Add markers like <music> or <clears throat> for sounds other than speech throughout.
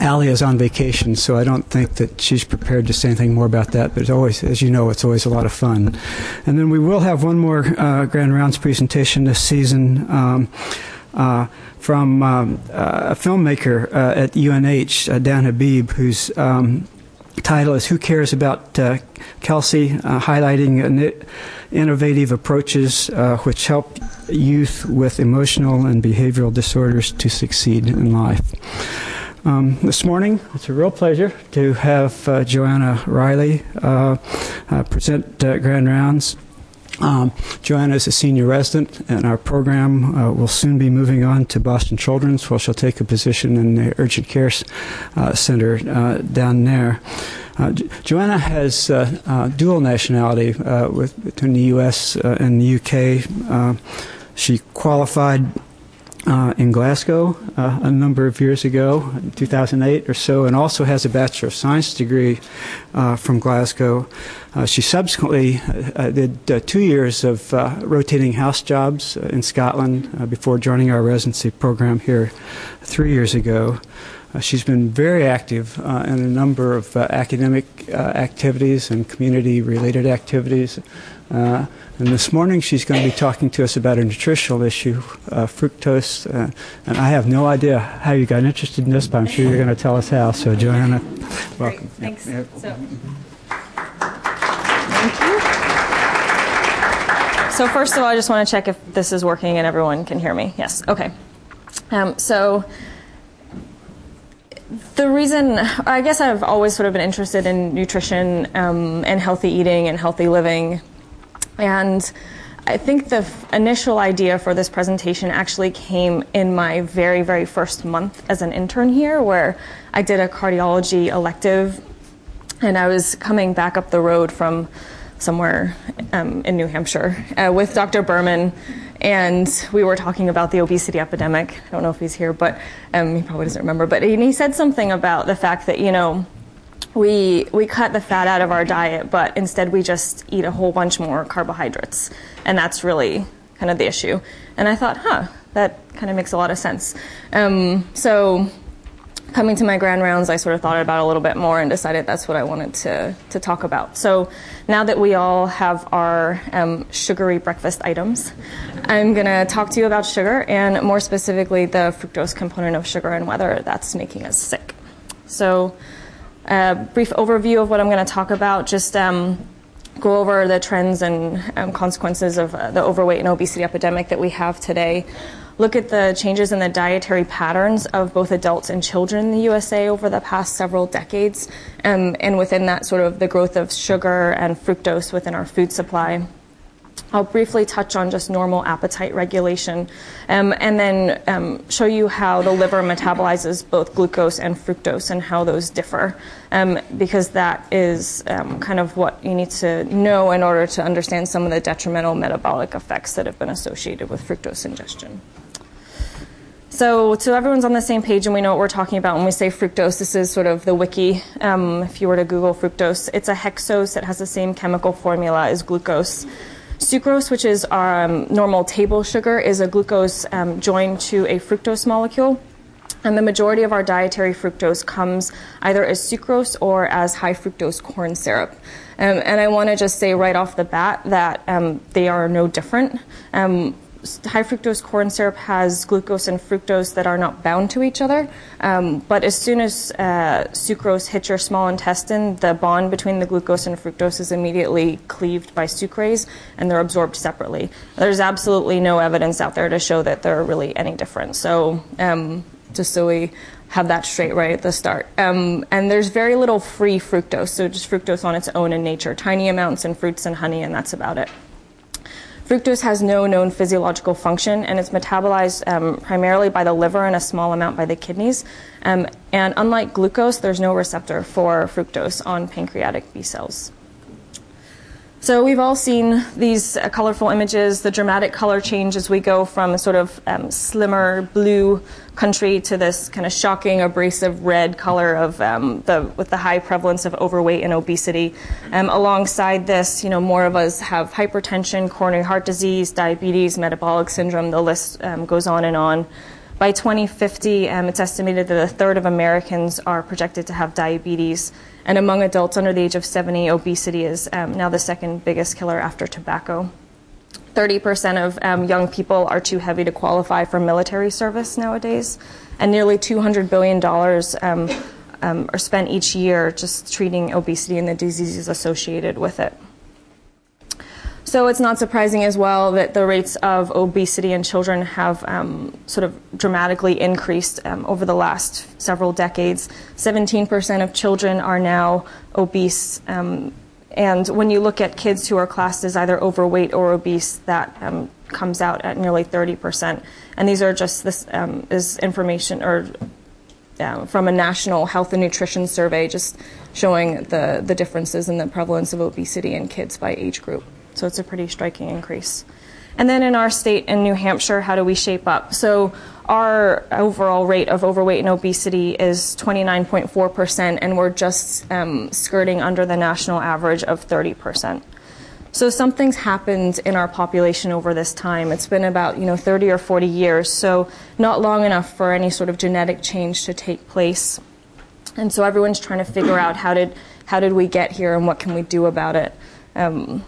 Allie is on vacation, so I don't think that she's prepared to say anything more about that. But it's always, as you know, it's always a lot of fun. And then we will have one more uh, Grand Rounds presentation this season. Um, uh, from um, uh, a filmmaker uh, at UNH, uh, Dan Habib, whose um, title is Who Cares About uh, Kelsey, highlighting innovative approaches which help youth with emotional and behavioral disorders to succeed in life. Um, this morning, it's a real pleasure to have uh, Joanna Riley uh, uh, present Grand Rounds. Um, Joanna is a senior resident, and our program uh, will soon be moving on to Boston Children's, where she'll take a position in the urgent care uh, center uh, down there. Uh, Joanna has uh, uh, dual nationality with, between the U.S. and the U.K. she qualified uh, in Glasgow uh, a number of years ago, 2008 or so, and also has a Bachelor of Science degree uh, from Glasgow. Uh, she subsequently uh, did uh, two years of rotating house jobs in Scotland before joining our residency program here three years ago. she's been very active in a number of academic activities and community related activities. Uh, and this morning she's going to be talking to us about a nutritional issue, uh, fructose. Uh, and I have no idea how you got interested in this, but I'm sure you're going to tell us how. So, Joanna, welcome. Great. Thanks. Yeah. So, thank you. So, first of all, I just want to check if this is working and everyone can hear me. Yes. Okay. Um, so, the reason, I guess I've always sort of been interested in nutrition um, and healthy eating and healthy living and I think the f- initial idea for this presentation actually came in my very, very first month as an intern here, where I did a cardiology elective and I was coming back up the road from somewhere um, in New Hampshire uh, with Dr. Berman, and we were talking about the obesity epidemic. I don't know if he's here, but um, he probably doesn't remember. But he said something about the fact that, you know, we we cut the fat out of our diet, but instead we just eat a whole bunch more carbohydrates, and that's really kind of the issue. And I thought, huh, that kind of makes a lot of sense. Um, so coming to my grand rounds, I sort of thought about it a little bit more and decided that's what I wanted to, to talk about. So now that we all have our um, sugary breakfast items, I'm to talk to you about sugar and more specifically the fructose component of sugar and whether that's making us sick. So a brief overview of what I'm going to talk about, just um, go over the trends and um, consequences of uh, the overweight and obesity epidemic that we have today. Look at the changes in the dietary patterns of both adults and children in the USA over the past several decades, um, and within that, sort of the growth of sugar and fructose within our food supply. I'll briefly touch on just normal appetite regulation um, and then um, show you how the liver metabolizes both glucose and fructose and how those differ, um, because that is um, kind of what you need to know in order to understand some of the detrimental metabolic effects that have been associated with fructose ingestion. So, so everyone's on the same page and we know what we're talking about when we say fructose. This is sort of the wiki. Um, if you were to Google fructose, it's a hexose. that has the same chemical formula as glucose. Sucrose, which is our um, normal table sugar, is a glucose um, joined to a fructose molecule. And the majority of our dietary fructose comes either as sucrose or as high fructose corn syrup. Um, and I want to just say right off the bat that um, they are no different. Um, high fructose corn syrup has glucose and fructose that are not bound to each other. Um, but as soon as uh, sucrose hits your small intestine, the bond between the glucose and fructose is immediately cleaved by sucrase and they're absorbed separately. There's absolutely no evidence out there to show that they're really any different. So, um, just so we have that straight right at the start. Um, and there's very little free fructose, so just fructose on its own in nature, tiny amounts in fruits and honey, and that's about it. Fructose has no known physiological function and it's metabolized um, primarily by the liver and a small amount by the kidneys. Um, and unlike glucose, there's no receptor for fructose on pancreatic B cells. So we've all seen these uh, colorful images, the dramatic color change as we go from a sort of um, slimmer blue country to this kind of shocking abrasive red color of um, the with the high prevalence of overweight and obesity. Um, alongside this, you know, more of us have hypertension, coronary heart disease, diabetes, metabolic syndrome. The list um, goes on and on. By 2050, um, it's estimated that a third of Americans are projected to have diabetes. And among adults under the age of 70, obesity is um, now the second biggest killer after tobacco. 30% of um, young people are too heavy to qualify for military service nowadays. And nearly $200 billion um, um, are spent each year just treating obesity and the diseases associated with it. So it's not surprising as well that the rates of obesity in children have um, sort of dramatically increased um, over the last several decades. 17% of children are now obese. Um, and when you look at kids who are classed as either overweight or obese, that um, comes out at nearly 30%. And these are just this um, is information or from a national health and nutrition survey, just showing the, the differences in the prevalence of obesity in kids by age group. So it's a pretty striking increase. And then in our state in New Hampshire, how do we shape up? So our overall rate of overweight and obesity is 29.4%, and we're just um, skirting under the national average of 30%. So something's happened in our population over this time. It's been about you know 30 or 40 years, so not long enough for any sort of genetic change to take place. And so everyone's trying to figure out how did how did we get here and what can we do about it. Um,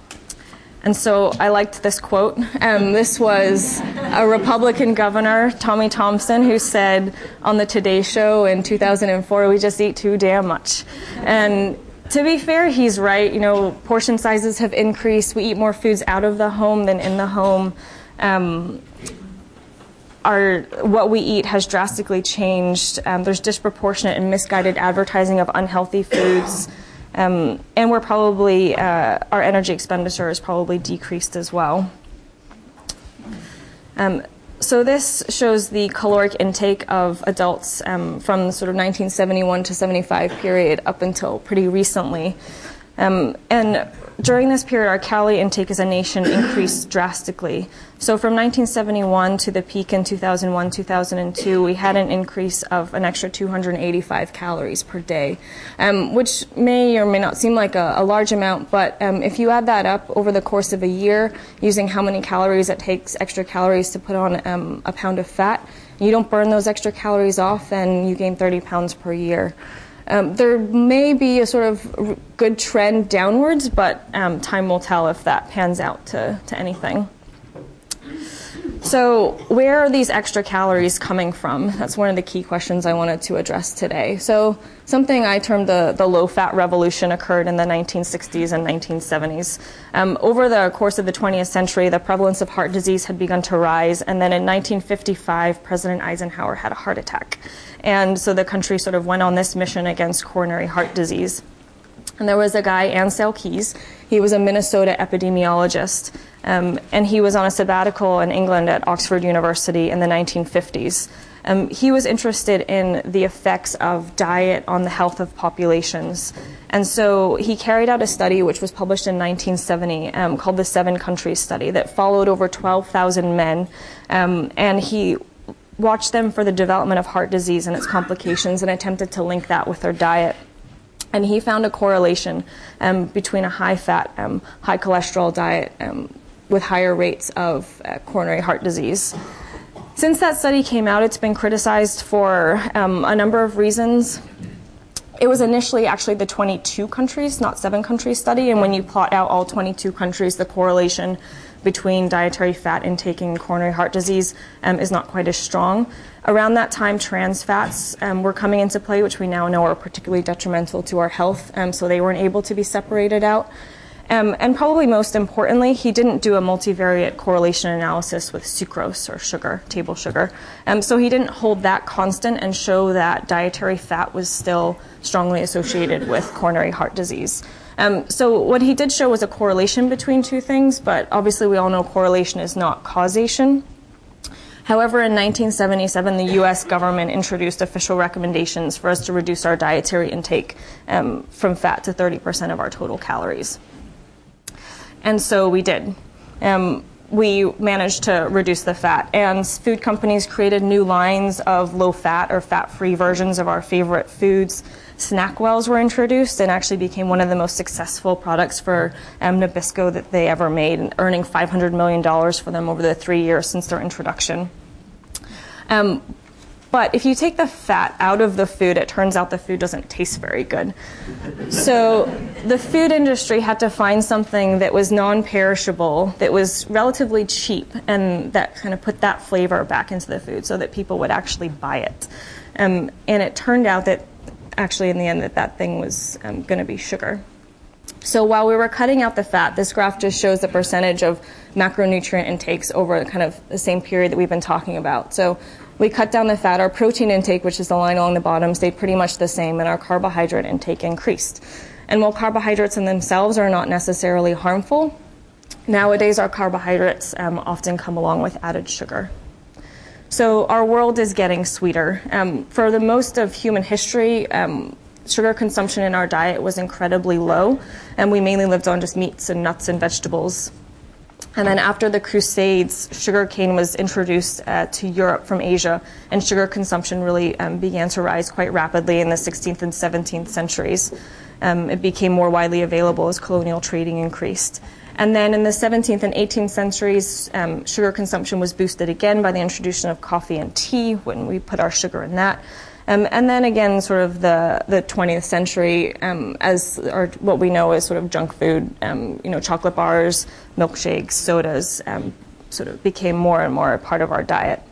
and so I liked this quote. Um, this was a Republican governor, Tommy Thompson, who said on the Today Show in 2004, we just eat too damn much. And to be fair, he's right. You know, portion sizes have increased. We eat more foods out of the home than in the home. Um, our what we eat has drastically changed. Um, there's disproportionate and misguided advertising of unhealthy foods. Um, and we're probably, uh, our energy expenditure is probably decreased as well. Um, so this shows the caloric intake of adults um, from sort of 1971 to 75 period up until pretty recently. Um, and during this period, our calorie intake as a nation increased drastically. So from 1971 to the peak in 2001, 2002, we had an increase of an extra 285 calories per day, um, which may or may not seem like a, a large amount, but um, if you add that up over the course of a year, using how many calories it takes extra calories to put on um, a pound of fat, you don't burn those extra calories off, then you gain 30 pounds per year. Um, there may be a sort of good trend downwards, but um, time will tell if that pans out to, to anything. So, where are these extra calories coming from? That's one of the key questions I wanted to address today. So, something I termed the, the low fat revolution occurred in the 1960s and 1970s. Um, over the course of the 20th century, the prevalence of heart disease had begun to rise, and then in 1955, President Eisenhower had a heart attack. And so the country sort of went on this mission against coronary heart disease. And there was a guy, Ancel Keys. He was a Minnesota epidemiologist, um, and he was on a sabbatical in England at Oxford University in the 1950s. Um, he was interested in the effects of diet on the health of populations. And so he carried out a study which was published in 1970 um, called the Seven Countries Study that followed over 12,000 men. Um, and he watched them for the development of heart disease and its complications and attempted to link that with their diet. And he found a correlation um, between a high fat, um, high cholesterol diet um, with higher rates of uh, coronary heart disease. Since that study came out, it's been criticized for um, a number of reasons. It was initially actually the 22 countries, not seven countries study, and when you plot out all 22 countries, the correlation between dietary fat intake and coronary heart disease um, is not quite as strong. Around that time, trans fats um, were coming into play, which we now know are particularly detrimental to our health, um, so they weren't able to be separated out. Um, and probably most importantly, he didn't do a multivariate correlation analysis with sucrose or sugar, table sugar. Um, so he didn't hold that constant and show that dietary fat was still strongly associated with coronary heart disease. Um, so what he did show was a correlation between two things, but obviously we all know correlation is not causation. However, in 1977, the U.S. government introduced official recommendations for us to reduce our dietary intake um, from fat to 30% of our total calories. And so we did. Um, we managed to reduce the fat, and food companies created new lines of low fat or fat free versions of our favorite foods SnackWell's were introduced and actually became one of the most successful products for um, Nabisco that they ever made, earning $500 million for them over the three years since their introduction. Um, But if you take the fat out of the food, it turns out the food doesn't taste very good. So the food industry had to find something that was non perishable, that was relatively cheap, and that kind of put that flavor back into the food so that people would actually buy it. Um, and it turned out that actually, in the end, that that thing was um, going to be sugar. So while we were cutting out the fat, this graph just shows the percentage of macronutrient intakes over kind of the same period that we've been talking about. So we cut down the fat. Our protein intake, which is the line along the bottom, stayed pretty much the same, and our carbohydrate intake increased. And while carbohydrates in themselves are not necessarily harmful, nowadays our carbohydrates um, often come along with added sugar. So our world is getting sweeter. Um, for the most of human history, um, sugar consumption in our diet was incredibly low, and we mainly lived on just meats and nuts and vegetables. And then after the Crusades, sugarcane was introduced uh, to Europe from Asia, and sugar consumption really um, began to rise quite rapidly in the 16th and 17th centuries. Um, it became more widely available as colonial trading increased. And then in the 17th and 18th centuries, um, sugar consumption was boosted again by the introduction of coffee and tea when we put our sugar in that. Um, and then again, sort of the, the 20th century, um, as or what we know as sort of junk food, um, you know, chocolate bars, milkshakes, sodas, um, sort of became more and more a part of our diet.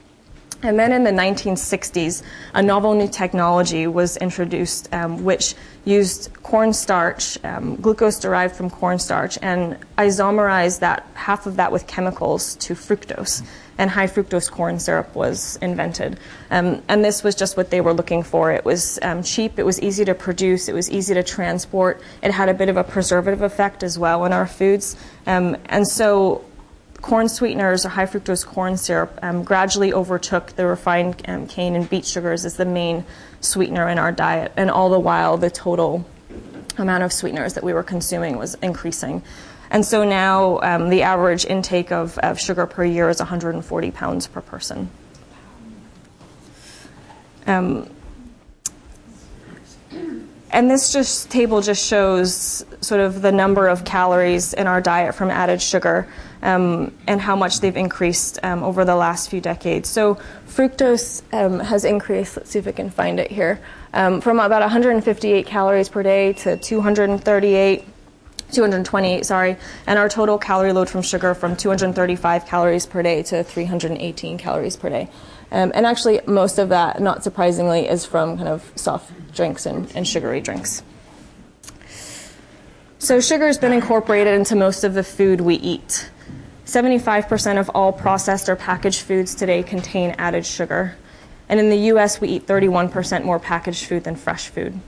And then in the 1960s, a novel new technology was introduced um, which used cornstarch, um, glucose derived from cornstarch, and isomerized that half of that with chemicals to fructose. And high fructose corn syrup was invented. Um, and this was just what they were looking for. It was um, cheap, it was easy to produce, it was easy to transport, it had a bit of a preservative effect as well in our foods. Um, and so corn sweeteners or high fructose corn syrup um, gradually overtook the refined um, cane and beet sugars as the main sweetener in our diet, and all the while the total amount of sweeteners that we were consuming was increasing. And so now um, the average intake of, of sugar per year is 140 pounds per person. Um, and this just table just shows sort of the number of calories in our diet from added sugar um, and how much they've increased um, over the last few decades. So fructose um, has increased. Let's see if I can find it here. Um, from about 158 calories per day to 238. 228, sorry, and our total calorie load from sugar from 235 calories per day to 318 calories per day. Um, and actually, most of that, not surprisingly, is from kind of soft drinks and, and sugary drinks. So, sugar has been incorporated into most of the food we eat. 75% of all processed or packaged foods today contain added sugar. And in the US, we eat 31% more packaged food than fresh food.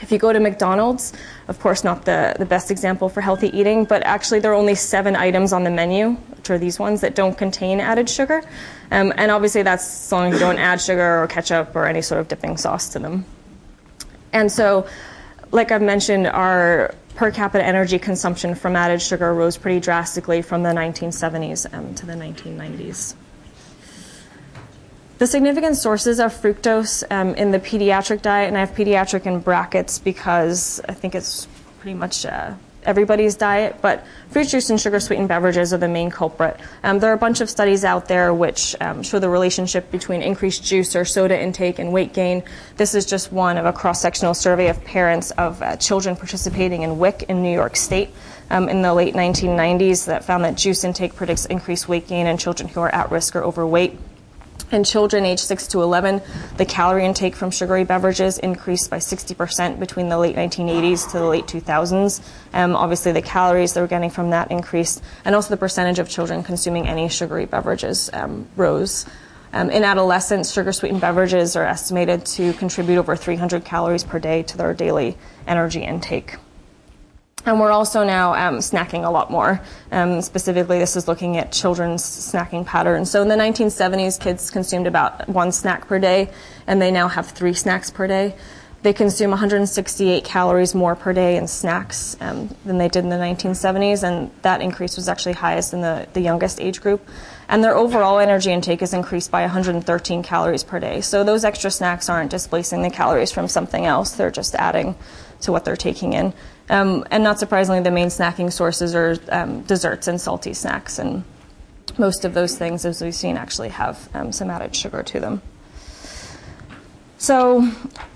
If you go to McDonald's, of course, not the, the best example for healthy eating, but actually there are only seven items on the menu, which are these ones, that don't contain added sugar. Um, and obviously, that's as long as you don't add sugar or ketchup or any sort of dipping sauce to them. And so, like I've mentioned, our per capita energy consumption from added sugar rose pretty drastically from the 1970s um, to the 1990s. The significant sources of fructose um, in the pediatric diet, and I have pediatric in brackets because I think it's pretty much uh, everybody's diet, but fruit juice and sugar sweetened beverages are the main culprit. Um, there are a bunch of studies out there which um, show the relationship between increased juice or soda intake and weight gain. This is just one of a cross sectional survey of parents of uh, children participating in WIC in New York State. Um, in the late 1990s, that found that juice intake predicts increased weight gain in children who are at risk or overweight. In children aged 6 to 11, the calorie intake from sugary beverages increased by 60% between the late 1980s to the late 2000s. Um, obviously, the calories they were getting from that increased, and also the percentage of children consuming any sugary beverages um, rose. Um, in adolescents, sugar sweetened beverages are estimated to contribute over 300 calories per day to their daily energy intake. And we're also now um, snacking a lot more. Um, specifically, this is looking at children's snacking patterns. So in the 1970s, kids consumed about one snack per day, and they now have three snacks per day. They consume 168 calories more per day in snacks um, than they did in the 1970s, and that increase was actually highest in the, the youngest age group. And their overall energy intake is increased by 113 calories per day. So those extra snacks aren't displacing the calories from something else, they're just adding to what they're taking in. Um, and not surprisingly, the main snacking sources are um, desserts and salty snacks. And most of those things, as we've seen, actually have um, some added sugar to them. So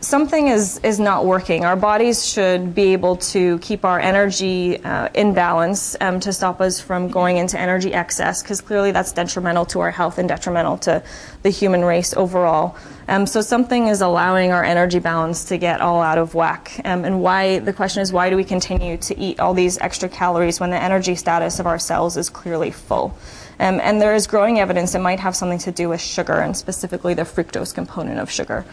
something is, is not working. Our bodies should be able to keep our energy uh, in balance um, to stop us from going into energy excess, because clearly that's detrimental to our health and detrimental to the human race overall. Um, so something is allowing our energy balance to get all out of whack. Um, and why the question is why do we continue to eat all these extra calories when the energy status of our cells is clearly full? Um, and there is growing evidence it might have something to do with sugar, and specifically the fructose component of sugar.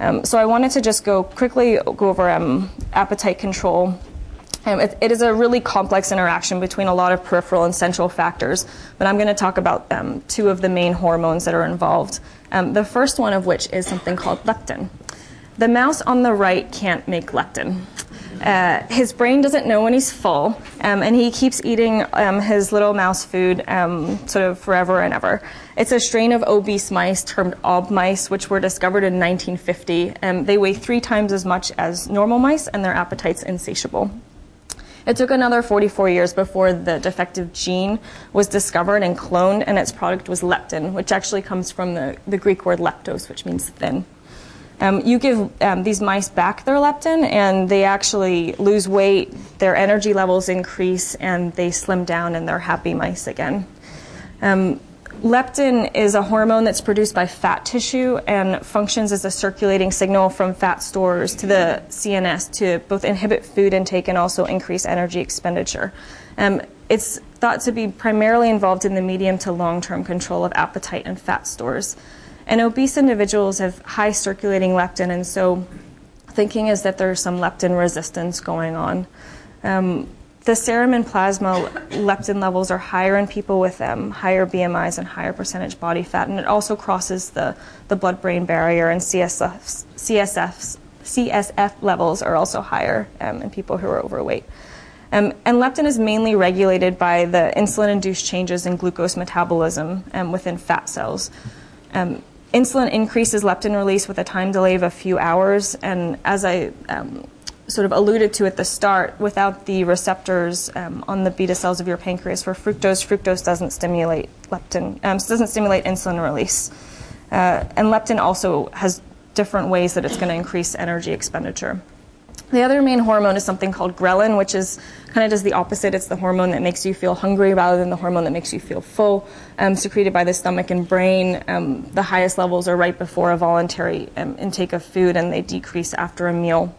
Um, so I wanted to just go quickly go over um, appetite control. Um, it, it is a really complex interaction between a lot of peripheral and central factors, but I'm going to talk about um, two of the main hormones that are involved. Um, the first one of which is something called leptin. The mouse on the right can't make leptin. Uh, his brain doesn't know when he's full, um, and he keeps eating um, his little mouse food um, sort of forever and ever. It's a strain of obese mice termed ob mice, which were discovered in 1950. Um, they weigh three times as much as normal mice, and their appetite's insatiable. It took another 44 years before the defective gene was discovered and cloned, and its product was leptin, which actually comes from the, the Greek word leptos, which means thin. Um, you give um, these mice back their leptin, and they actually lose weight, their energy levels increase, and they slim down, and they're happy mice again. Um, leptin is a hormone that's produced by fat tissue and functions as a circulating signal from fat stores to the CNS to both inhibit food intake and also increase energy expenditure. Um, it's thought to be primarily involved in the medium to long term control of appetite and fat stores. And obese individuals have high circulating leptin, and so thinking is that there's some leptin resistance going on. Um, the serum and plasma leptin levels are higher in people with um, higher BMIs and higher percentage body fat, and it also crosses the, the blood brain barrier, and CSF, CSF, CSF levels are also higher um, in people who are overweight. Um, and leptin is mainly regulated by the insulin induced changes in glucose metabolism um, within fat cells. Um, insulin increases leptin release with a time delay of a few hours. And as I um, sort of alluded to at the start, without the receptors um, on the beta cells of your pancreas for fructose, fructose doesn't stimulate leptin, um, doesn't stimulate insulin release. Uh, and leptin also has different ways that it's going to increase energy expenditure. The other main hormone is something called ghrelin, which is kind of does the opposite. It's the hormone that makes you feel hungry rather than the hormone that makes you feel full, um, secreted by the stomach and brain. Um, the highest levels are right before a voluntary um, intake of food, and they decrease after a meal.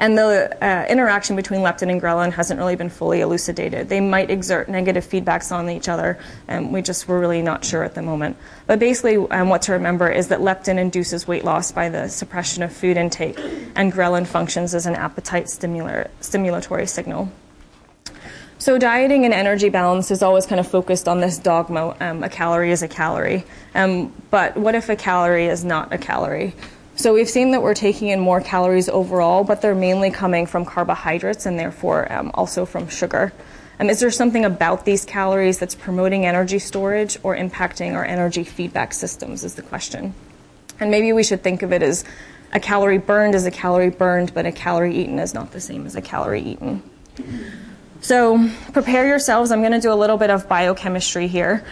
And the uh, interaction between leptin and ghrelin hasn't really been fully elucidated. They might exert negative feedbacks on each other, and we just were really not sure at the moment. But basically, um, what to remember is that leptin induces weight loss by the suppression of food intake, and ghrelin functions as an appetite stimular, stimulatory signal. So, dieting and energy balance is always kind of focused on this dogma um, a calorie is a calorie. Um, but what if a calorie is not a calorie? So we've seen that we're taking in more calories overall, but they're mainly coming from carbohydrates and therefore um, also from sugar. Um, is there something about these calories that's promoting energy storage or impacting our energy feedback systems? Is the question. And maybe we should think of it as a calorie burned is a calorie burned, but a calorie eaten is not the same as a calorie eaten. So prepare yourselves. I'm going to do a little bit of biochemistry here.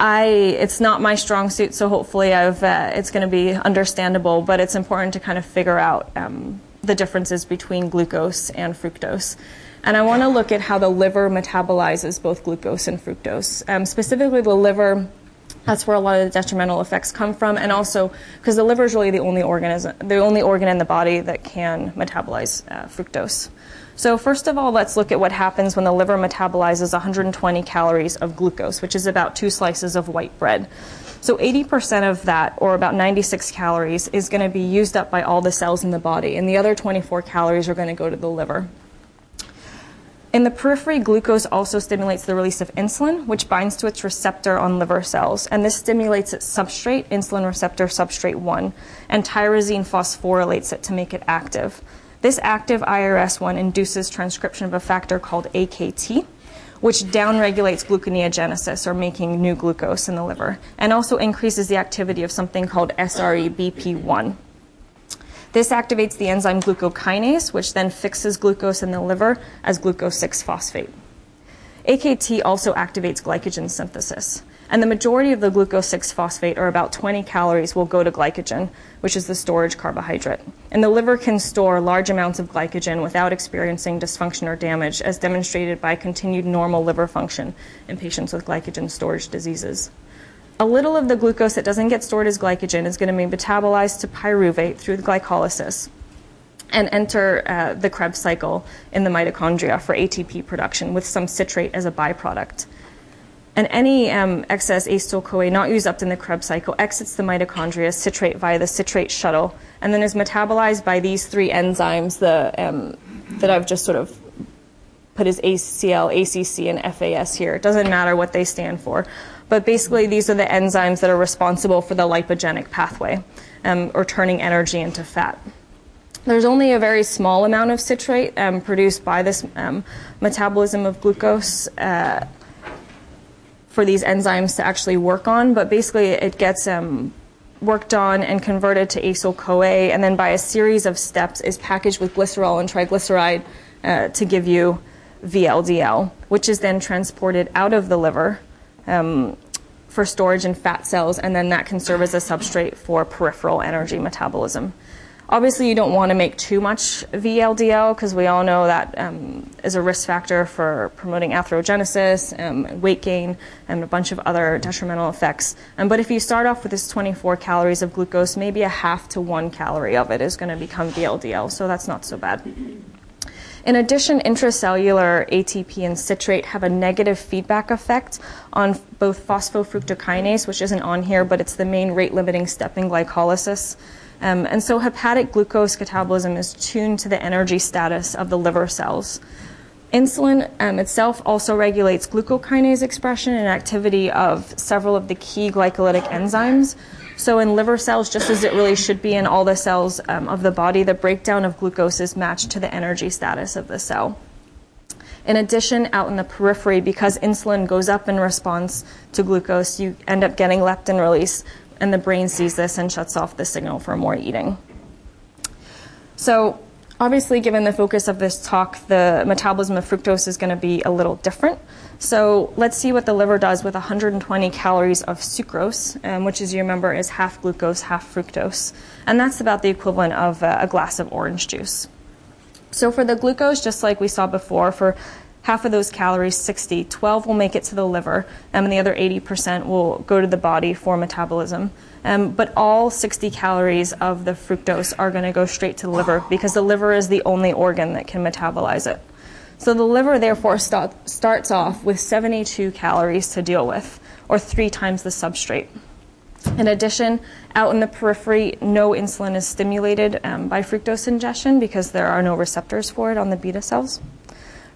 I it's not my strong suit, so hopefully I've uh, it's going to be understandable. But it's important to kind of figure out um, the differences between glucose and fructose. And I want to look at how the liver metabolizes both glucose and fructose. Um, specifically, the liver. That's where a lot of the detrimental effects come from, and also because the liver is really the only organism, the only organ in the body that can metabolize uh, fructose. So first of all, let's look at what happens when the liver metabolizes 120 calories of glucose, which is about two slices of white bread. So 80% of that, or about 96 calories, is going to be used up by all the cells in the body, and the other 24 calories are going to go to the liver. In the periphery, glucose also stimulates the release of insulin, which binds to its receptor on liver cells, and this stimulates its substrate, insulin receptor substrate 1, and tyrosine phosphorylates it to make it active. This active IRS1 induces transcription of a factor called AKT, which downregulates gluconeogenesis or making new glucose in the liver, and also increases the activity of something called SREBP1. This activates the enzyme glucokinase, which then fixes glucose in the liver as glucose 6 phosphate. AKT also activates glycogen synthesis. And the majority of the glucose 6 phosphate, or about 20 calories, will go to glycogen, which is the storage carbohydrate. And the liver can store large amounts of glycogen without experiencing dysfunction or damage, as demonstrated by continued normal liver function in patients with glycogen storage diseases. A little of the glucose that doesn't get stored as glycogen is going to be metabolized to pyruvate through glycolysis and enter uh, the Krebs cycle in the mitochondria for ATP production with some citrate as a byproduct. And any um, excess acetyl CoA not used up in the Krebs cycle exits the mitochondria citrate via the citrate shuttle and then is metabolized by these three enzymes the, um, that I've just sort of put as ACL, ACC, and FAS here. It doesn't matter what they stand for. But basically, these are the enzymes that are responsible for the lipogenic pathway um, or turning energy into fat. There's only a very small amount of citrate um, produced by this um, metabolism of glucose uh, for these enzymes to actually work on, but basically it gets um, worked on and converted to acyl CoA, and then by a series of steps is packaged with glycerol and triglyceride uh, to give you VLDL, which is then transported out of the liver um, for storage in fat cells, and then that can serve as a substrate for peripheral energy metabolism. Obviously, you don't want to make too much VLDL because we all know that um, is a risk factor for promoting atherogenesis, um, weight gain, and a bunch of other detrimental effects. Um, but if you start off with this 24 calories of glucose, maybe a half to one calorie of it is going to become VLDL, so that's not so bad. In addition, intracellular ATP and citrate have a negative feedback effect on both phosphofructokinase, which isn't on here, but it's the main rate limiting step in glycolysis. Um, and so hepatic glucose catabolism is tuned to the energy status of the liver cells. Insulin um, itself also regulates glucokinase expression and activity of several of the key glycolytic enzymes. So, in liver cells, just as it really should be in all the cells um, of the body, the breakdown of glucose is matched to the energy status of the cell. In addition, out in the periphery, because insulin goes up in response to glucose, you end up getting leptin release, and the brain sees this and shuts off the signal for more eating. So, obviously, given the focus of this talk, the metabolism of fructose is going to be a little different. So, let's see what the liver does with 120 calories of sucrose, um, which, as you remember, is half glucose, half fructose. And that's about the equivalent of uh, a glass of orange juice. So, for the glucose, just like we saw before, for half of those calories, 60, 12 will make it to the liver, um, and the other 80% will go to the body for metabolism. Um, but all 60 calories of the fructose are going to go straight to the liver because the liver is the only organ that can metabolize it. So the liver, therefore, start, starts off with 72 calories to deal with, or three times the substrate. In addition, out in the periphery, no insulin is stimulated um, by fructose ingestion because there are no receptors for it on the beta cells.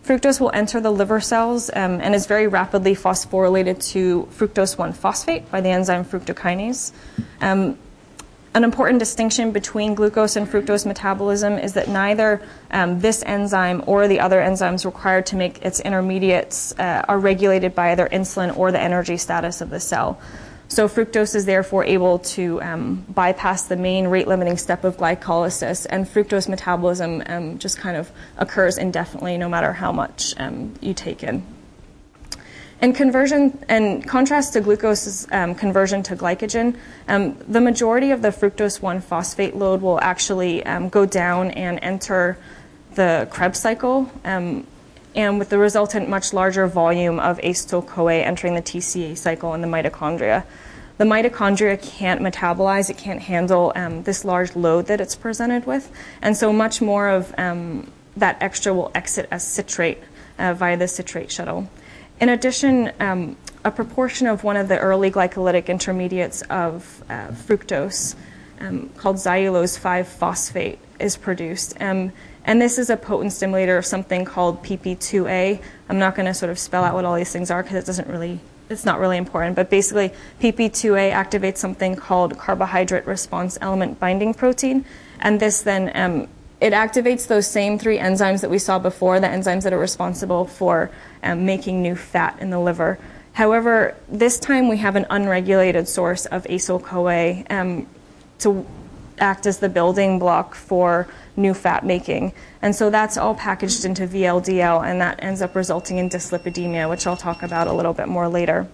Fructose will enter the liver cells um, and is very rapidly phosphorylated to fructose 1 phosphate by the enzyme fructokinase. Um, an important distinction between glucose and fructose metabolism is that neither um, this enzyme or the other enzymes required to make its intermediates uh, are regulated by either insulin or the energy status of the cell. So fructose is therefore able to um, bypass the main rate limiting step of glycolysis, and fructose metabolism um, just kind of occurs indefinitely no matter how much um, you take in. In conversion, in contrast to glucose's um, conversion to glycogen, um, the majority of the fructose 1 phosphate load will actually um, go down and enter the Krebs cycle and with the resultant much larger volume of acetyl CoA entering the TCA cycle in the mitochondria. The mitochondria can't metabolize, it can't handle um, this large load that it's presented with, and so much more of um, that extra will exit as citrate uh, via the citrate shuttle. In addition, um, a proportion of one of the early glycolytic intermediates of uh, fructose, um, called xylulose 5 phosphate, is produced. Um, and this is a potent stimulator of something called PP2A. I'm not going to sort of spell out what all these things are because it doesn't really, it's not really important. But basically, PP2A activates something called carbohydrate response element binding protein. And this then, um, it activates those same three enzymes that we saw before, the enzymes that are responsible for um, making new fat in the liver. However, this time we have an unregulated source of acyl CoA um, act as the building block for new fat making. And so that's all packaged into VLDL, and that ends up resulting in dyslipidemia, which I'll talk about a little bit more later.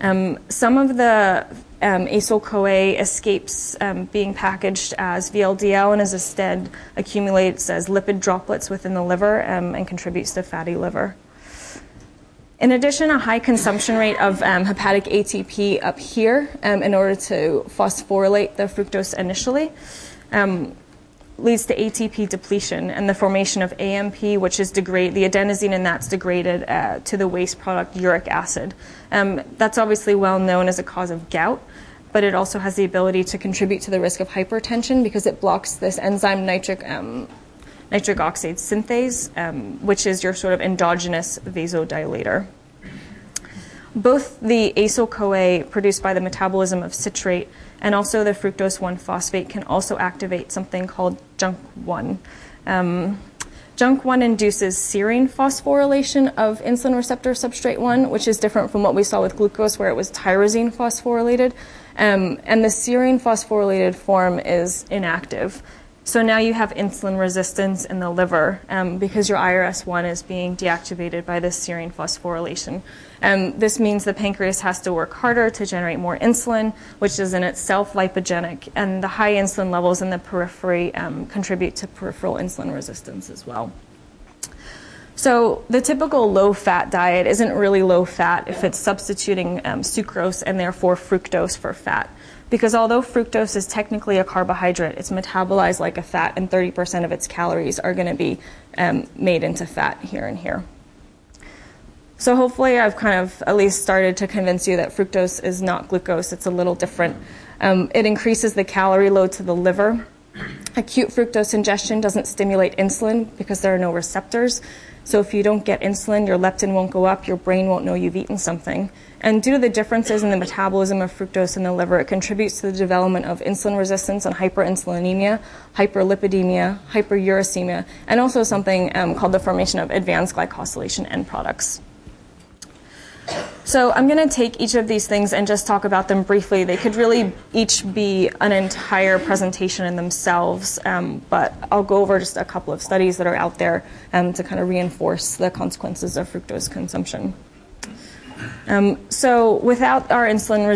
Um, some of the um, acyl CoA escapes um, being packaged as VLDL and is instead accumulates as lipid droplets within the liver um, and contributes to fatty liver. In addition, a high consumption rate of um, hepatic ATP up here um, in order to phosphorylate the fructose initially um, leads to ATP depletion and the formation of AMP, which is degrade the adenosine and that's degraded uh, to the waste product uric acid. Um, that's obviously well known as a cause of gout, but it also has the ability to contribute to the risk of hypertension because it blocks this enzyme nitric um, nitric oxide synthase, um, which is your sort of endogenous vasodilator. Both the acyl CoA produced by the metabolism of citrate and also the fructose 1 phosphate can also activate something called JNK 1. Um, JNK1 induces serine phosphorylation of insulin receptor substrate 1, which is different from what we saw with glucose, where it was tyrosine phosphorylated. Um, and the serine phosphorylated form is inactive. So now you have insulin resistance in the liver um, because your IRS1 is being deactivated by this serine phosphorylation. Um, this means the pancreas has to work harder to generate more insulin, which is in itself lipogenic, and the high insulin levels in the periphery um, contribute to peripheral insulin resistance as well. So the typical low-fat diet isn't really low fat if it's substituting um, sucrose and therefore fructose for fat because although fructose is technically a carbohydrate, it's metabolized like a fat, and 30% of its calories are going to be um, made into fat here and here. So hopefully, I've kind of at least started to convince you that fructose is not glucose. It's a little different. Um, it increases the calorie load to the liver. Acute fructose ingestion doesn't stimulate insulin because there are no receptors. So if you don't get insulin, your leptin won't go up, your brain won't know you've eaten something. And due to the differences in the metabolism of fructose in the liver, it contributes to the development of insulin resistance and hyperinsulinemia, hyperlipidemia, hyperuricemia, and also something um, called the formation of advanced glycosylation end products. So I'm going to take each of these things and just talk about them briefly. They could really each be an entire presentation in themselves, um, but I'll go over just a couple of studies that are out there um, to kind of reinforce the consequences of fructose consumption. Um, so without our insulin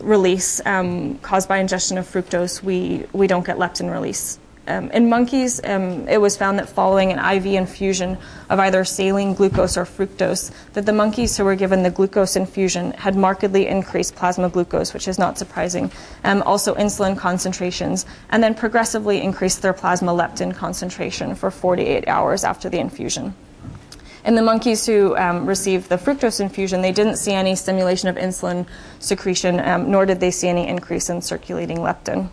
release um, caused by ingestion of fructose, we, we don't get leptin release. Um, in monkeys, um, it was found that following an IV infusion of either saline, glucose, or fructose, that the monkeys who were given the glucose infusion had markedly increased plasma glucose, which is not surprising, um, also insulin concentrations, and then progressively increased their plasma leptin concentration for 48 hours after the infusion. In the monkeys who um, received the fructose infusion, they didn't see any stimulation of insulin secretion, um, nor did they see any increase in circulating leptin.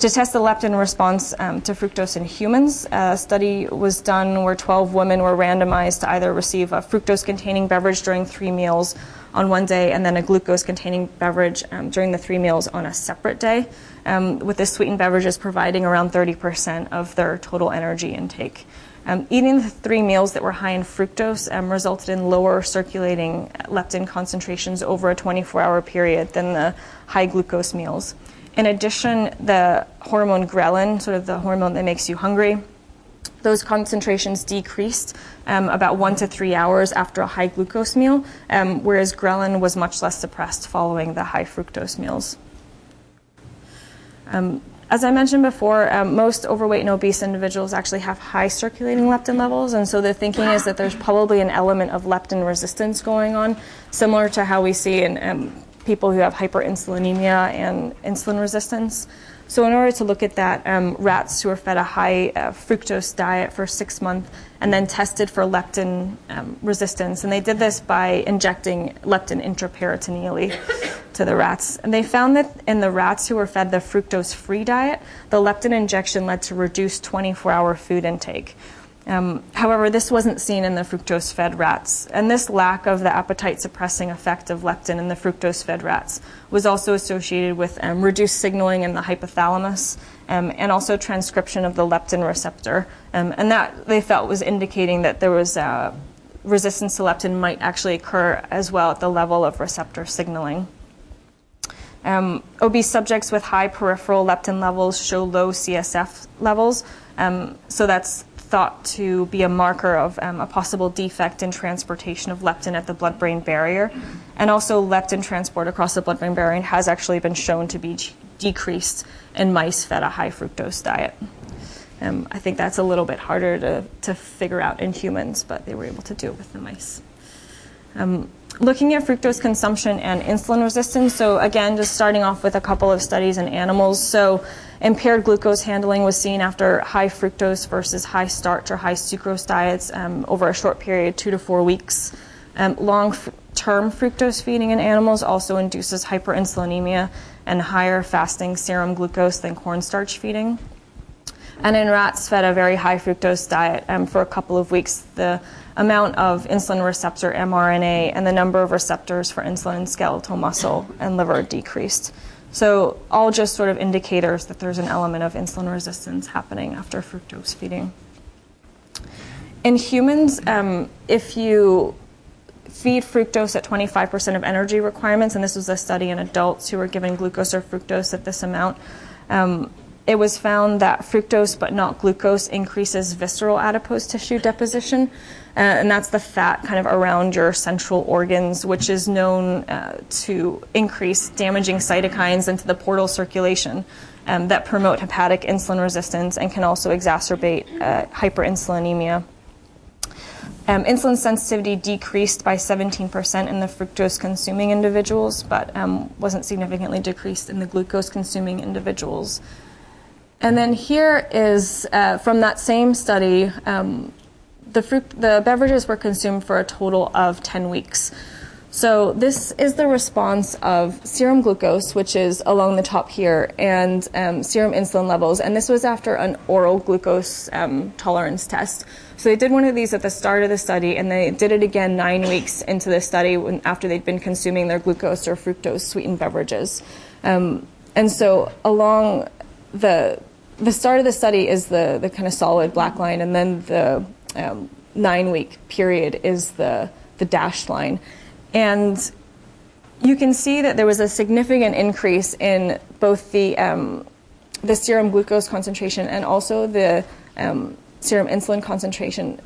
To test the leptin response um, to fructose in humans, a study was done where 12 women were randomized to either receive a fructose containing beverage during three meals on one day and then a glucose containing beverage um, during the three meals on a separate day, um, with the sweetened beverages providing around 30% of their total energy intake. Um, eating the three meals that were high in fructose um, resulted in lower circulating leptin concentrations over a 24 hour period than the high glucose meals. In addition, the hormone ghrelin, sort of the hormone that makes you hungry, those concentrations decreased um, about one to three hours after a high glucose meal, um, whereas ghrelin was much less suppressed following the high fructose meals. Um, as I mentioned before, um, most overweight and obese individuals actually have high circulating leptin levels, and so the thinking is that there's probably an element of leptin resistance going on, similar to how we see in um, people who have hyperinsulinemia and insulin resistance. So, in order to look at that, um, rats who were fed a high uh, fructose diet for six months and then tested for leptin um, resistance, and they did this by injecting leptin intraperitoneally to the rats. And they found that in the rats who were fed the fructose free diet, the leptin injection led to reduced 24 hour food intake. Um, however, this wasn't seen in the fructose fed rats, and this lack of the appetite suppressing effect of leptin in the fructose fed rats was also associated with um, reduced signaling in the hypothalamus um, and also transcription of the leptin receptor. Um, and that they felt was indicating that there was uh, resistance to leptin might actually occur as well at the level of receptor signaling. Um, obese subjects with high peripheral leptin levels show low CSF levels. Um, so that's thought to be a marker of um, a possible defect in transportation of leptin at the blood brain barrier. And also, leptin transport across the blood brain barrier has actually been shown to be decreased in mice fed a high fructose diet. Um, I think that's a little bit harder to, to figure out in humans, but they were able to do it with the mice. Um, looking at fructose consumption and insulin resistance, so again, just starting off with a couple of studies in animals. So, impaired glucose handling was seen after high fructose versus high starch or high sucrose diets um, over a short period, two to four weeks. Um, long f- term fructose feeding in animals also induces hyperinsulinemia and higher fasting serum glucose than cornstarch feeding. And in rats fed a very high fructose diet um, for a couple of weeks, the amount of insulin receptor mRNA and the number of receptors for insulin in skeletal muscle and liver decreased. So, all just sort of indicators that there's an element of insulin resistance happening after fructose feeding. In humans, um, if you feed fructose at 25% of energy requirements, and this was a study in adults who were given glucose or fructose at this amount, um, it was found that fructose but not glucose increases visceral adipose tissue deposition. Uh, and that's the fat kind of around your central organs, which is known uh, to increase damaging cytokines into the portal circulation um, that promote hepatic insulin resistance and can also exacerbate uh, hyperinsulinemia. Um, insulin sensitivity decreased by 17% in the fructose consuming individuals, but um, wasn't significantly decreased in the glucose consuming individuals. And then here is uh, from that same study, um, the, fruit, the beverages were consumed for a total of 10 weeks. So this is the response of serum glucose, which is along the top here, and um, serum insulin levels. And this was after an oral glucose um, tolerance test. So they did one of these at the start of the study, and they did it again nine weeks into the study when, after they'd been consuming their glucose or fructose sweetened beverages. Um, and so along the the start of the study is the, the kind of solid black line, and then the um, nine week period is the, the dashed line. And you can see that there was a significant increase in both the, um, the serum glucose concentration and also the um, serum insulin concentration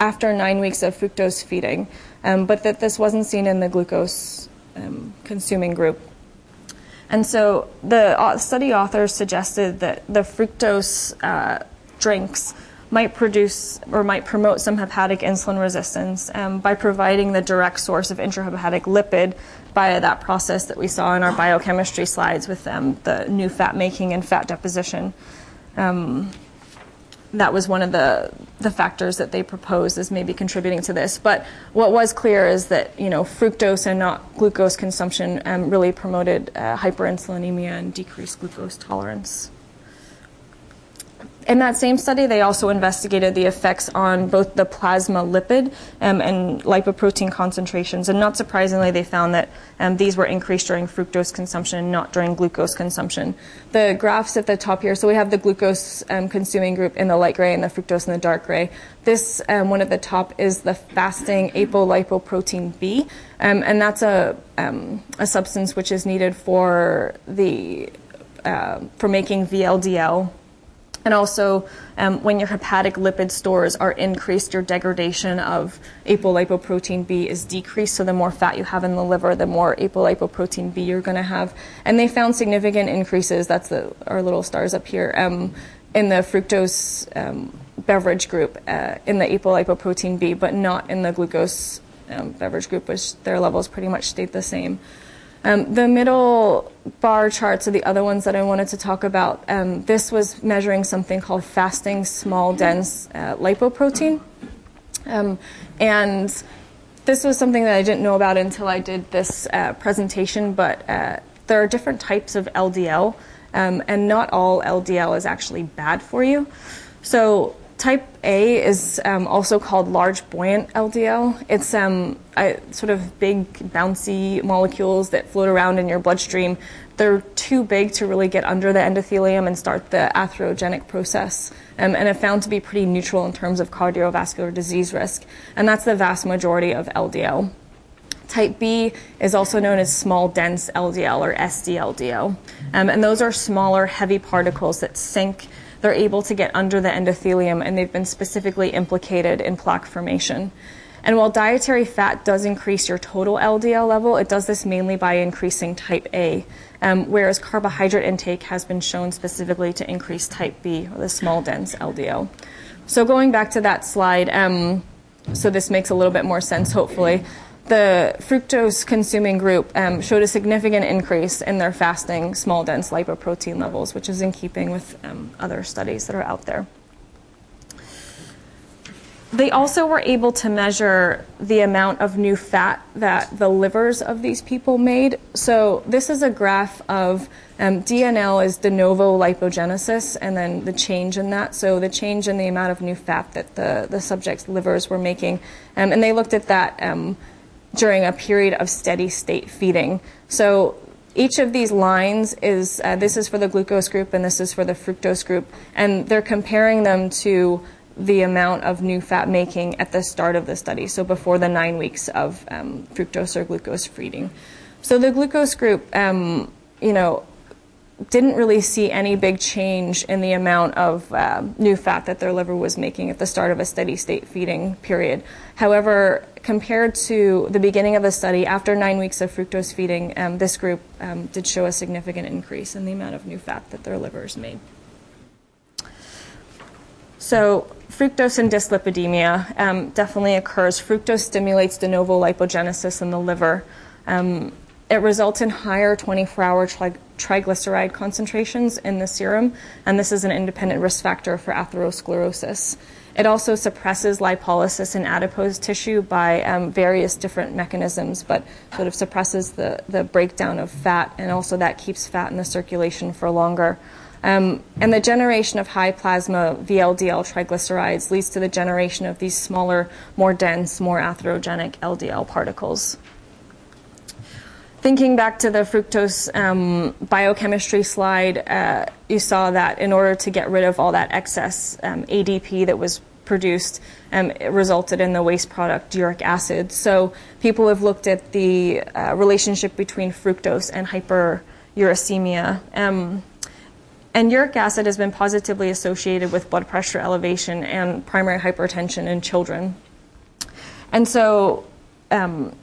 after nine weeks of fructose feeding, um, but that this wasn't seen in the glucose um, consuming group. And so the study authors suggested that the fructose uh, drinks might produce or might promote some hepatic insulin resistance um, by providing the direct source of intrahepatic lipid via that process that we saw in our biochemistry slides with um, the new fat making and fat deposition. Um, that was one of the the factors that they proposed as maybe contributing to this. But what was clear is that you know fructose and not glucose consumption um, really promoted uh, hyperinsulinemia and decreased glucose tolerance. In that same study, they also investigated the effects on both the plasma lipid um, and lipoprotein concentrations. And not surprisingly, they found that um, these were increased during fructose consumption not during glucose consumption. The graphs at the top here, so we have the glucose um, consuming group in the light gray and the fructose in the dark gray. This um, one at the top is the fasting apolipoprotein B, um, and that's a, um, a substance which is needed for the uh, for making VLDL and also, um, when your hepatic lipid stores are increased, your degradation of apolipoprotein B is decreased. So, the more fat you have in the liver, the more apolipoprotein B you're going to have. And they found significant increases, that's the, our little stars up here, um, in the fructose um, beverage group, uh, in the apolipoprotein B, but not in the glucose um, beverage group, which their levels pretty much stayed the same. Um, the middle bar charts are the other ones that I wanted to talk about. Um, this was measuring something called fasting small dense uh, lipoprotein. Um, and this was something that I didn't know about until I did this uh, presentation, but uh, there are different types of LDL, um, and not all LDL is actually bad for you. So Type A is um, also called large buoyant LDL. It's um, a, sort of big, bouncy molecules that float around in your bloodstream. They're too big to really get under the endothelium and start the atherogenic process, um, and have found to be pretty neutral in terms of cardiovascular disease risk. And that's the vast majority of LDL. Type B is also known as small dense LDL or SDLDL. Um, and those are smaller, heavy particles that sink they're able to get under the endothelium and they've been specifically implicated in plaque formation. And while dietary fat does increase your total LDL level, it does this mainly by increasing type A, um, whereas carbohydrate intake has been shown specifically to increase type B, or the small dense LDL. So going back to that slide, um, so this makes a little bit more sense, hopefully. The fructose consuming group um, showed a significant increase in their fasting small dense lipoprotein levels, which is in keeping with um, other studies that are out there. They also were able to measure the amount of new fat that the livers of these people made. So, this is a graph of um, DNL is de novo lipogenesis, and then the change in that. So, the change in the amount of new fat that the, the subject's livers were making. Um, and they looked at that um, during a period of steady state feeding. So, each of these lines is uh, this is for the glucose group and this is for the fructose group, and they're comparing them to the amount of new fat making at the start of the study, so before the nine weeks of um, fructose or glucose feeding. So the glucose group, um, you know, didn't really see any big change in the amount of uh, new fat that their liver was making at the start of a steady state feeding period. However, compared to the beginning of the study, after nine weeks of fructose feeding, um, this group um, did show a significant increase in the amount of new fat that their livers made. So, fructose and dyslipidemia um, definitely occurs. Fructose stimulates de novo lipogenesis in the liver. Um, it results in higher 24 hour tri- triglyceride concentrations in the serum, and this is an independent risk factor for atherosclerosis. It also suppresses lipolysis in adipose tissue by um, various different mechanisms, but sort of suppresses the, the breakdown of fat, and also that keeps fat in the circulation for longer. Um, and the generation of high plasma VLDL triglycerides leads to the generation of these smaller, more dense, more atherogenic LDL particles. Thinking back to the fructose um, biochemistry slide, uh, you saw that in order to get rid of all that excess um, ADP that was produced, um, it resulted in the waste product uric acid. So people have looked at the uh, relationship between fructose and hyperuricemia. Um, and uric acid has been positively associated with blood pressure elevation and primary hypertension in children. And so, um,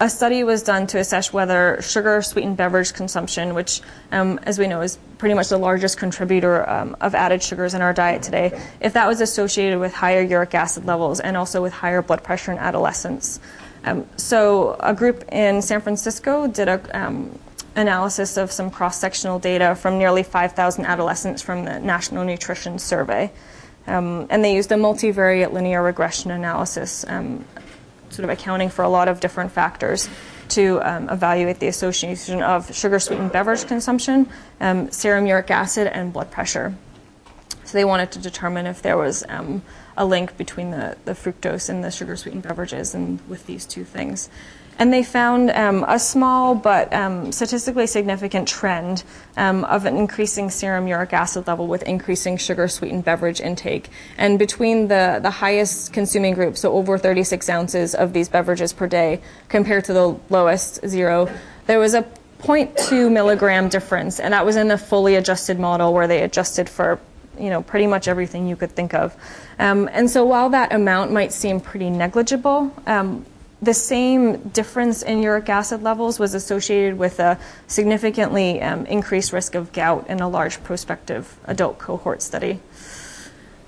a study was done to assess whether sugar sweetened beverage consumption, which, um, as we know, is pretty much the largest contributor um, of added sugars in our diet today, if that was associated with higher uric acid levels and also with higher blood pressure in adolescents. Um, so, a group in San Francisco did a um, analysis of some cross sectional data from nearly 5,000 adolescents from the National Nutrition Survey. Um, and they used a multivariate linear regression analysis, um, sort of accounting for a lot of different factors to um, evaluate the association of sugar sweetened beverage consumption, um, serum uric acid, and blood pressure. So they wanted to determine if there was um, a link between the, the fructose and the sugar sweetened beverages and with these two things. And they found um, a small but um, statistically significant trend um, of an increasing serum uric acid level with increasing sugar sweetened beverage intake. And between the, the highest consuming group, so over 36 ounces of these beverages per day, compared to the lowest, zero, there was a 0.2 milligram difference. And that was in the fully adjusted model where they adjusted for you know, pretty much everything you could think of. Um, and so while that amount might seem pretty negligible, um, the same difference in uric acid levels was associated with a significantly um, increased risk of gout in a large prospective adult cohort study.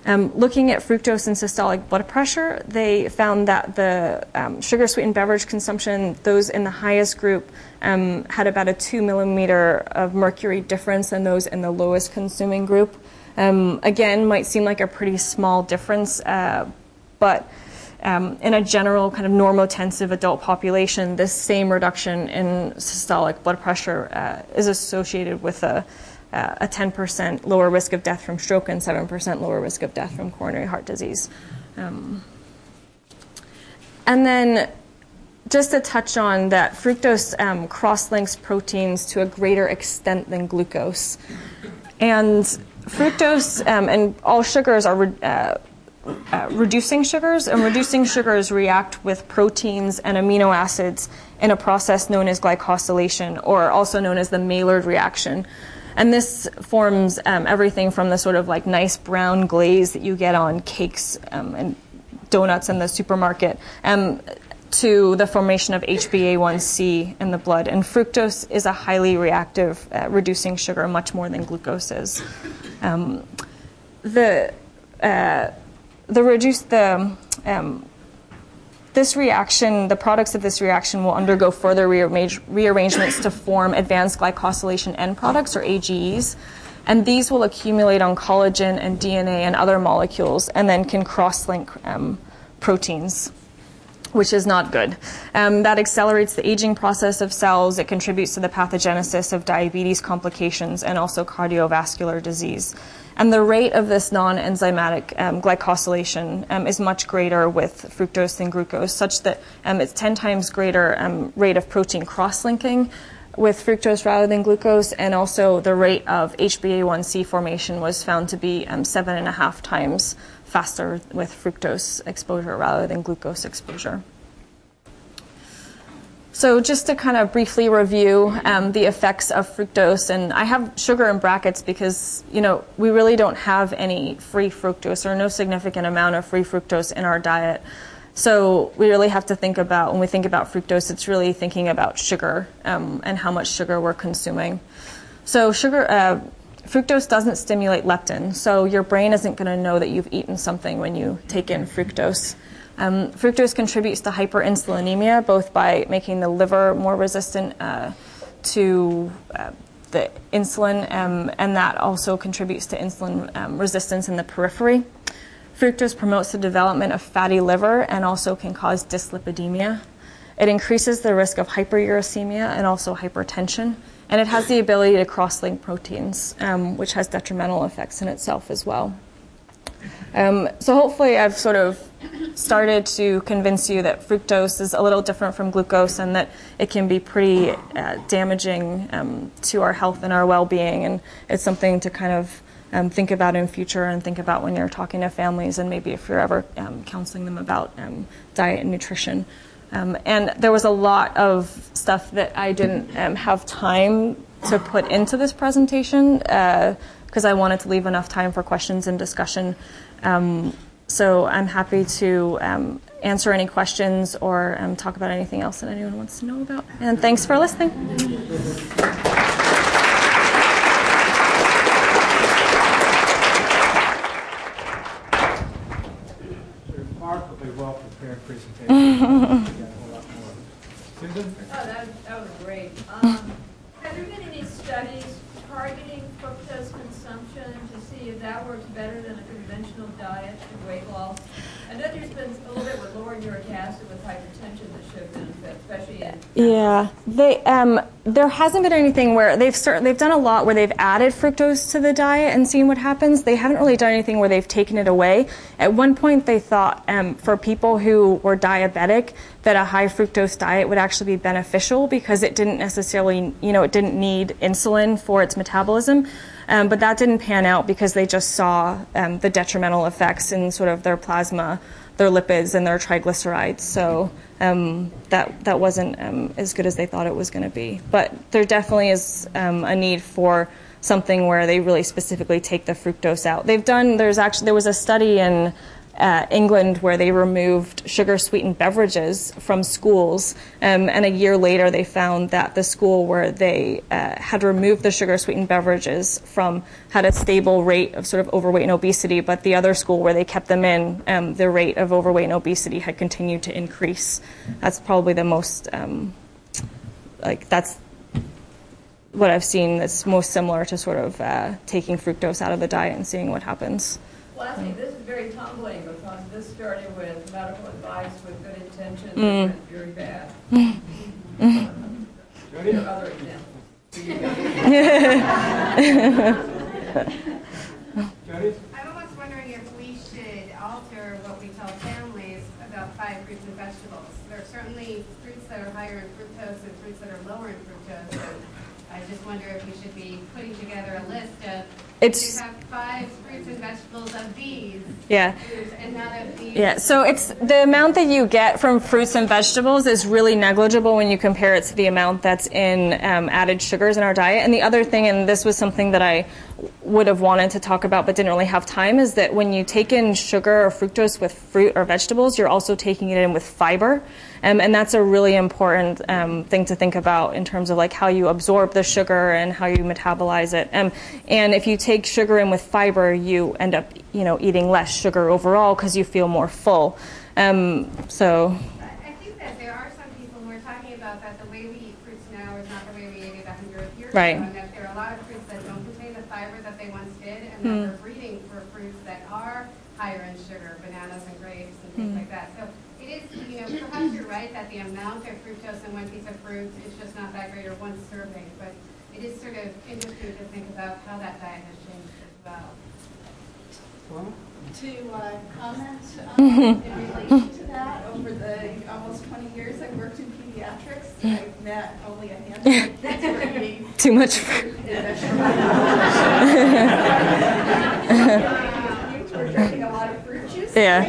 Um, looking at fructose and systolic blood pressure, they found that the um, sugar sweetened beverage consumption, those in the highest group, um, had about a 2 millimeter of mercury difference than those in the lowest consuming group. Um, again, might seem like a pretty small difference, uh, but um, in a general kind of normotensive adult population, this same reduction in systolic blood pressure uh, is associated with a, uh, a 10% lower risk of death from stroke and 7% lower risk of death from coronary heart disease. Um, and then just to touch on that, fructose um, cross links proteins to a greater extent than glucose. And fructose um, and all sugars are. Uh, uh, reducing sugars, and reducing sugars react with proteins and amino acids in a process known as glycosylation, or also known as the Maillard reaction. and this forms um, everything from the sort of like nice brown glaze that you get on cakes um, and donuts in the supermarket um, to the formation of HbA1c in the blood. And fructose is a highly reactive uh, reducing sugar, much more than glucose is. Um, the uh, the reduce the um, this reaction, the products of this reaction will undergo further rearrange, rearrangements to form advanced glycosylation end products, or AGEs. And these will accumulate on collagen and DNA and other molecules and then can cross link um, proteins, which is not good. Um, that accelerates the aging process of cells. It contributes to the pathogenesis of diabetes complications and also cardiovascular disease. And the rate of this non enzymatic um, glycosylation um, is much greater with fructose than glucose, such that um, it's 10 times greater um, rate of protein cross linking with fructose rather than glucose, and also the rate of HbA1c formation was found to be um, seven and a half times faster with fructose exposure rather than glucose exposure. So just to kind of briefly review um, the effects of fructose, and I have sugar in brackets because you know we really don't have any free fructose or no significant amount of free fructose in our diet. So we really have to think about when we think about fructose, it's really thinking about sugar um, and how much sugar we're consuming. So sugar. Uh, fructose doesn't stimulate leptin, so your brain isn't going to know that you've eaten something when you take in fructose. Um, fructose contributes to hyperinsulinemia, both by making the liver more resistant uh, to uh, the insulin, um, and that also contributes to insulin um, resistance in the periphery. Fructose promotes the development of fatty liver and also can cause dyslipidemia. It increases the risk of hyperuricemia and also hypertension, and it has the ability to cross link proteins, um, which has detrimental effects in itself as well. Um, so hopefully, I've sort of started to convince you that fructose is a little different from glucose and that it can be pretty uh, damaging um, to our health and our well-being, and it's something to kind of um, think about in future and think about when you're talking to families and maybe if you're ever um, counseling them about um, diet and nutrition. Um, and there was a lot of stuff that I didn't um, have time to put into this presentation because uh, I wanted to leave enough time for questions and discussion. Um, so I'm happy to um, answer any questions or um, talk about anything else that anyone wants to know about. And thanks for listening. Remarkably well prepared presentation. <laughs> Susan? Oh, that, that was great. Um, have there been any studies targeting fructose consumption to see if that works better than a conventional diet for weight loss? I know there's been a little bit with lowering uric acid with hypertension that showed benefit, especially in. Yeah, they um, there hasn't been anything where they've start, they've done a lot where they've added fructose to the diet and seen what happens. They haven't really done anything where they've taken it away. At one point, they thought um, for people who were diabetic that a high fructose diet would actually be beneficial because it didn't necessarily, you know, it didn't need insulin for its metabolism. Um, but that didn't pan out because they just saw um, the detrimental effects in sort of their plasma, their lipids, and their triglycerides. So um, that that wasn't um, as good as they thought it was going to be. But there definitely is um, a need for something where they really specifically take the fructose out. They've done. There's actually there was a study in uh, England where they removed sugar sweetened beverages from schools. Um, and a year later, they found that the school where they uh, had removed the sugar sweetened beverages from had a stable rate of sort of overweight and obesity, but the other school where they kept them in, um, the rate of overweight and obesity had continued to increase. That's probably the most, um, like, that's what I've seen that's most similar to sort of uh, taking fructose out of the diet and seeing what happens. Well, I think this is very tumbling because this started with medical advice with good intentions mm. and went very bad. um, there are other examples. <laughs> I'm almost wondering if we should alter what we tell families about five fruits and vegetables. There are certainly fruits that are higher in fructose and fruits that are lower in fructose. I just wonder if we should be putting together a list of It's- You have five fruits and vegetables of these Yeah. and none of these. Yeah, so it's the amount that you get from fruits and vegetables is really negligible when you compare it to the amount that's in um, added sugars in our diet. And the other thing, and this was something that I would have wanted to talk about but didn't really have time, is that when you take in sugar or fructose with fruit or vegetables, you're also taking it in with fiber. Um, and that's a really important um, thing to think about in terms of like how you absorb the sugar and how you metabolize it. Um, and if you take sugar in with fiber, you end up, you know, eating less sugar overall because you feel more full. Um, so, I think that there are some people who are talking about that the way we eat fruits now is not the way we ate it a hundred years Right. ago. And that there are a lot of fruits that don't contain the fiber that they once did, and Hmm. that we're breeding for fruits that are higher in sugar, bananas and grapes and things Hmm. like that. So it is, you know, perhaps you're right that the amount of fructose in one piece of fruit is just not that great or one serving, but it is sort of interesting to think about how that diet has changed as well. Well, To uh, comment um, <laughs> in relation to that, over the almost 20 years I've worked in pediatrics, I've met only a handful of kids who are eating <laughs> <laughs> too much. fruit and. We're drinking a lot of fruit juice. Yeah.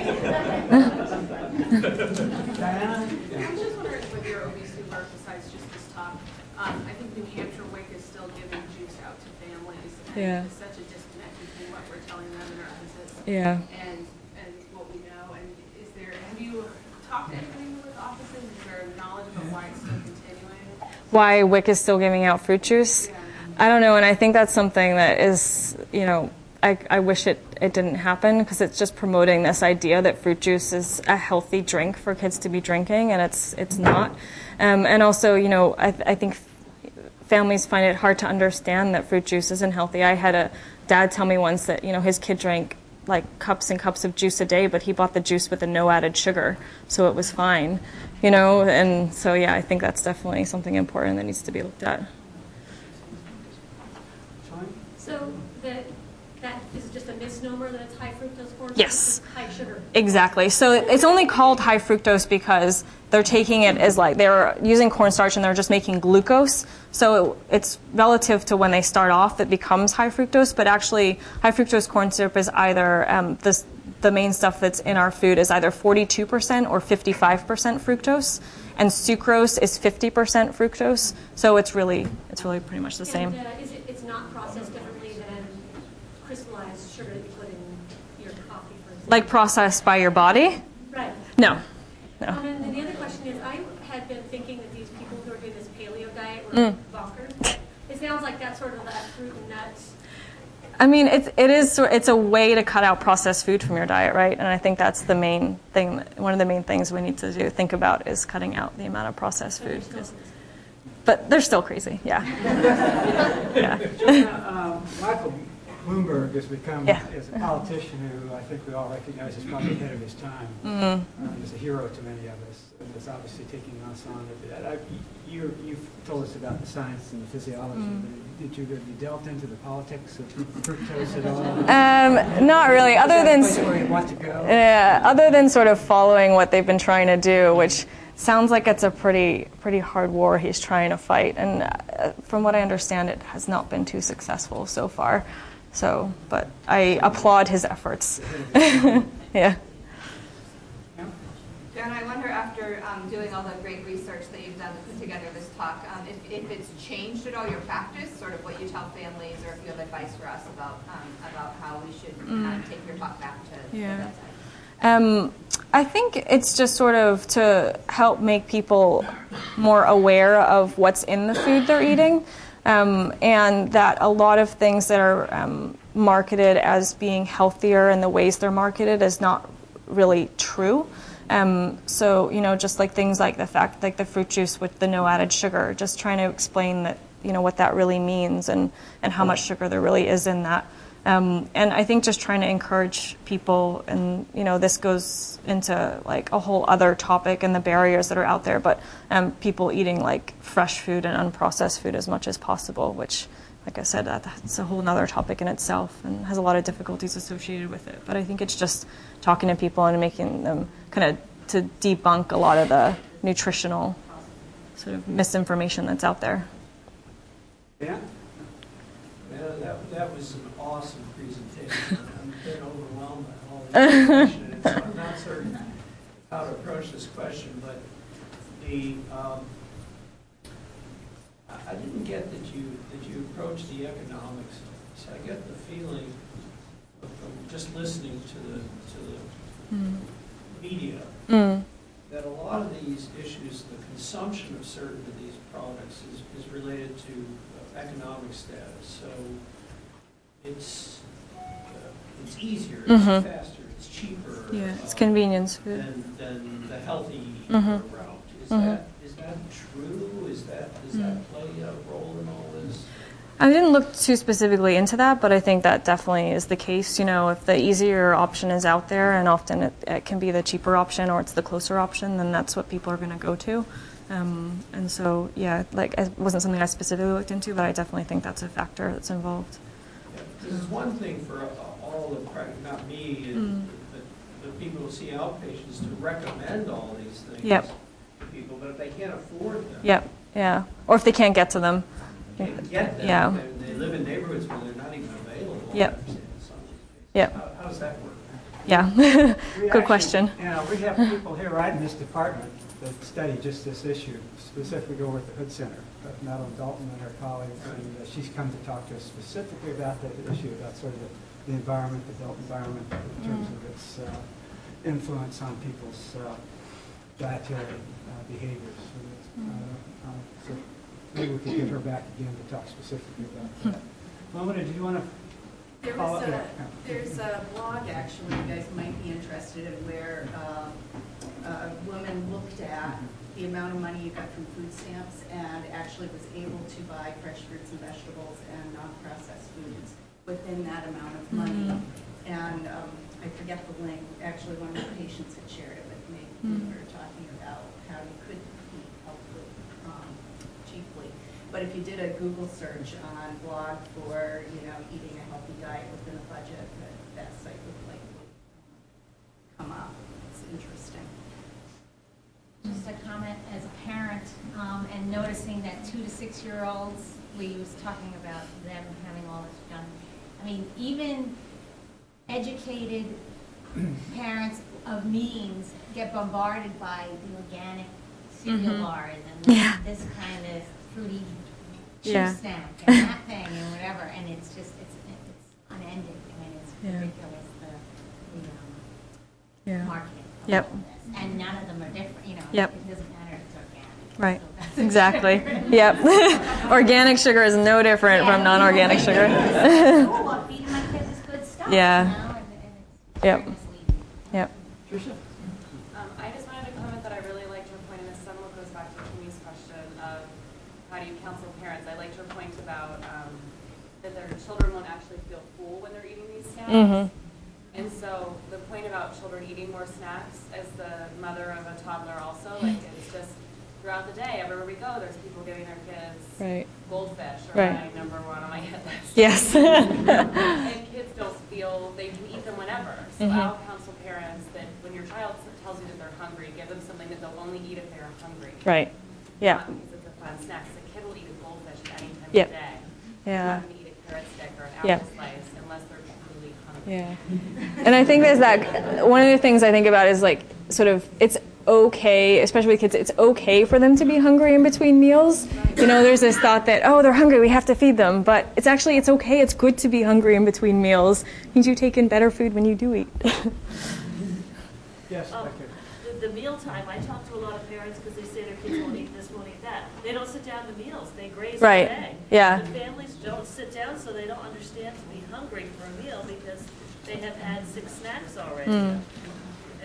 Diana? I'm just wondering with your obesity work, besides just this talk, um, I think New Hampshire WIC is still giving juice out to families. and Yeah. There's such a disconnect between what we're telling them in our visits Yeah. and, and what we know. And is there, have you talked to anybody with offices? Is there knowledge about why it's still continuing? Why WIC is still giving out fruit juice? I don't know, and I think that's something that is, you know, I, I wish it, it didn't happen because it's just promoting this idea that fruit juice is a healthy drink for kids to be drinking, and it's it's not. Um, and also, you know, I, I think families find it hard to understand that fruit juice isn't healthy. I had a dad tell me once that you know his kid drank like cups and cups of juice a day, but he bought the juice with the no added sugar, so it was fine, you know. And so yeah, I think that's definitely something important that needs to be looked at. So that, is just a misnomer that it's high fructose corn syrup? Yes. High sugar. Exactly. So it's only called high fructose because they're taking it as like they're using cornstarch and they're just making glucose. So it's relative to when they start off that becomes high fructose. But actually, high fructose corn syrup is either um, this, the main stuff that's in our food is either 42% or 55% fructose, and sucrose is 50% fructose. So it's really it's really pretty much the same. Uh, is it, it's not processed differently than crystallized sugar that you put in your coffee, for example? Like processed by your body? Right. No, no. Um, and then the other question is, I had been thinking that these people who are doing this paleo diet were Mm. bonkers. It sounds like that's sort of that fruit and nuts. I mean, it's it is it's a way to cut out processed food from your diet, right? And I think that's the main thing. One of the main things we need to do think about is cutting out the amount of processed but they're food. still- 'cause- But they're still crazy, yeah. <laughs> yeah. Jonah, um, Michael Bloomberg has become, Yeah. is a politician who I think we all recognize is probably ahead of his time. Mm-hmm. Um, He's a hero to many of us, and is obviously taking us on. I- You, you've told us about the science and the physiology, Mm-hmm. did you, have you delved into the politics of fructose at all? Um, not really, other Is that a than where you want to go? Yeah, other than sort of following what they've been trying to do, which sounds like it's a pretty pretty hard war he's trying to fight, and uh, from what I understand, it has not been too successful so far. So, but I applaud his efforts. <laughs> yeah. Jen, I wonder after um, doing all the great research that you've done to put together this talk, um, if, if it's changed at all your practice, sort of what you tell families, or if you have advice for us about um, about how we should kind of take your talk back to Yeah. the. Um, I think it's just sort of to help make people more aware of what's in the food they're eating, um, and that a lot of things that are um, marketed as being healthier and the ways they're marketed is not really true. Um, so you know, just like things like the fact, like the fruit juice with the no added sugar, just trying to explain that you know what that really means and and how much sugar there really is in that. Um, and I think just trying to encourage people, and you know, this goes into like a whole other topic and the barriers that are out there, but um, people eating like fresh food and unprocessed food as much as possible, which, like I said, that, that's a whole other topic in itself and has a lot of difficulties associated with it. But I think it's just talking to people and making them kind of to debunk a lot of the nutritional sort of misinformation that's out there. Yeah? That, that was an awesome presentation. <laughs> I've been overwhelmed by all the <laughs> information. So I'm not certain how to approach this question, but the, um, I I didn't get that you, that you approached the economics. So I get the feeling from just listening to the, to the Mm. media, Mm. That a lot of these issues, the consumption of certain of these products is, is related to uh, economic status. So it's, uh, it's easier, it's Mhm. faster, it's cheaper. Yeah, it's uh, convenience food. Than, than the healthy Mhm. route. Is Mhm. that, is that true? Is that, does that play a role in all this? I didn't look too specifically into that, but I think that definitely is the case. You know, if the easier option is out there, and often it, it can be the cheaper option or it's the closer option, then that's what people are going to go to. Um, and so, yeah, like it wasn't something I specifically looked into, but I definitely think that's a factor that's involved. This is one thing for all the, not me, Mm. the, the people who see outpatients to recommend all these things. Yep. To people, but if they can't afford them. Yep, yeah. Or if they can't get to them. They get them. Yeah. and They live in neighborhoods where they're not even available. Yep. in some of these cases. Yep. How, how does that work? Yeah. We <laughs> Good actually- question. Yeah, we have people here right in this department that study just this issue, specifically over at the Hood Center. Uh, Madeline Dalton and her colleagues, and uh, she's come to talk to us specifically about that issue, about sort of the, the environment, the built environment, in terms of its uh, influence on people's uh, dietary uh, behaviors. And it's, uh, So maybe we could get her back again to talk specifically about that. Lomita, did you want to There follow? was yeah, a, yeah. there's a blog actually you guys might be interested in where um, a woman looked at the amount of money you got from food stamps and actually was able to buy fresh fruits and vegetables and non-processed foods within that amount of money. And um, I forget the link, actually one of my patients had shared it with me. We Mm. were talking about how you could eat healthily, um, cheaply. But if you did a Google search on blog for, you know, eating a healthy diet within a budget, that, that site would likely come up. It's interesting. Just a comment as a parent, um, and noticing that two to six-year-olds, we was talking about them having all this done. I mean, even educated <clears throat> parents of means get bombarded by the organic cereal Mhm. bars and Yeah. this kind of fruity chew Yeah. snack and that thing and whatever, and it's just, it's, it's unending. I mean, it's Yeah. ridiculous, the, the, um, Yeah. marketing. of Yep. all this. And none of them are different, you know, Yep. it doesn't matter if it's organic. Right. So that's Exactly. different. <laughs> Yep. <laughs> Organic sugar is no different Yeah, from non-organic people sugar. <laughs> think, "Oh, well, feeding my kids is good stuff, you Yeah. know, and- and it's Yep. very misleading. Yep. Tricia? Um, I just wanted to comment that I really liked your point, and this somewhat goes back to Kimmy's question of how do you counsel parents? I liked your point about um, that their children won't actually feel full when they're eating these snacks. Mhm. And so the point about children eating more snacks, as the mother of a toddler also, <laughs> like it's just throughout the day, everywhere we go, there's people giving their kids Right. goldfish or Right. my number one on my hit list. Yes. <laughs> and kids don't feel they can eat them whenever. So Mhm. I'll counsel parents that when your child tells you that they're hungry, give them something that they'll only eat if they're hungry. Right. Yeah. Not because it's a fun snack. a kid will eat a goldfish at any time Yep. of the day. Yeah. They're not eat a carrot stick or an apple Yeah. slice unless they're truly hungry. Yeah. And I think there's that, one of the things I think about is like, sort of, it's okay, especially with kids, it's okay for them to be hungry in between meals. You know, there's this thought that, oh, they're hungry, we have to feed them. But it's actually, it's okay, it's good to be hungry in between meals. It means you take in better food when you do eat. <laughs> Yes, Um, Becky. The, the mealtime, I talk to a lot of parents because they say their kids won't eat this, won't eat that. They don't sit down to meals, they graze all Right. day. Yeah. The families don't sit down, so they don't understand to be hungry for a meal because they have had six snacks already. Mm.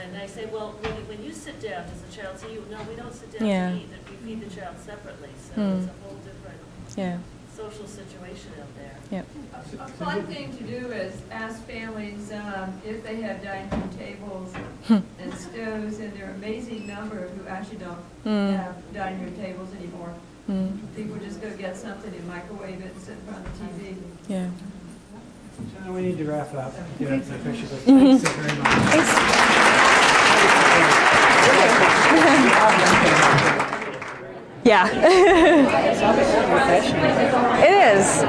And I say, well, when you, when you sit down, does the child say, you, no, we don't sit down Yeah. to eat, we feed the child separately. So Mm. it's a whole different Yeah. social situation out there. Yep. A a fun thing to do is ask families um, if they have dining room tables Hmm. and stoves, and there are amazing number who actually don't Mm. have dining room tables anymore. Mm. People just go get something and microwave it and sit in front of the TV. Yeah. Now we need to wrap up. Yeah, officially. Thanks so very much. Yeah. <laughs> it is.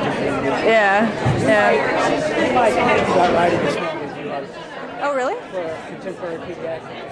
Yeah, yeah. My kids are writing as well as you are Oh, really? for contemporary.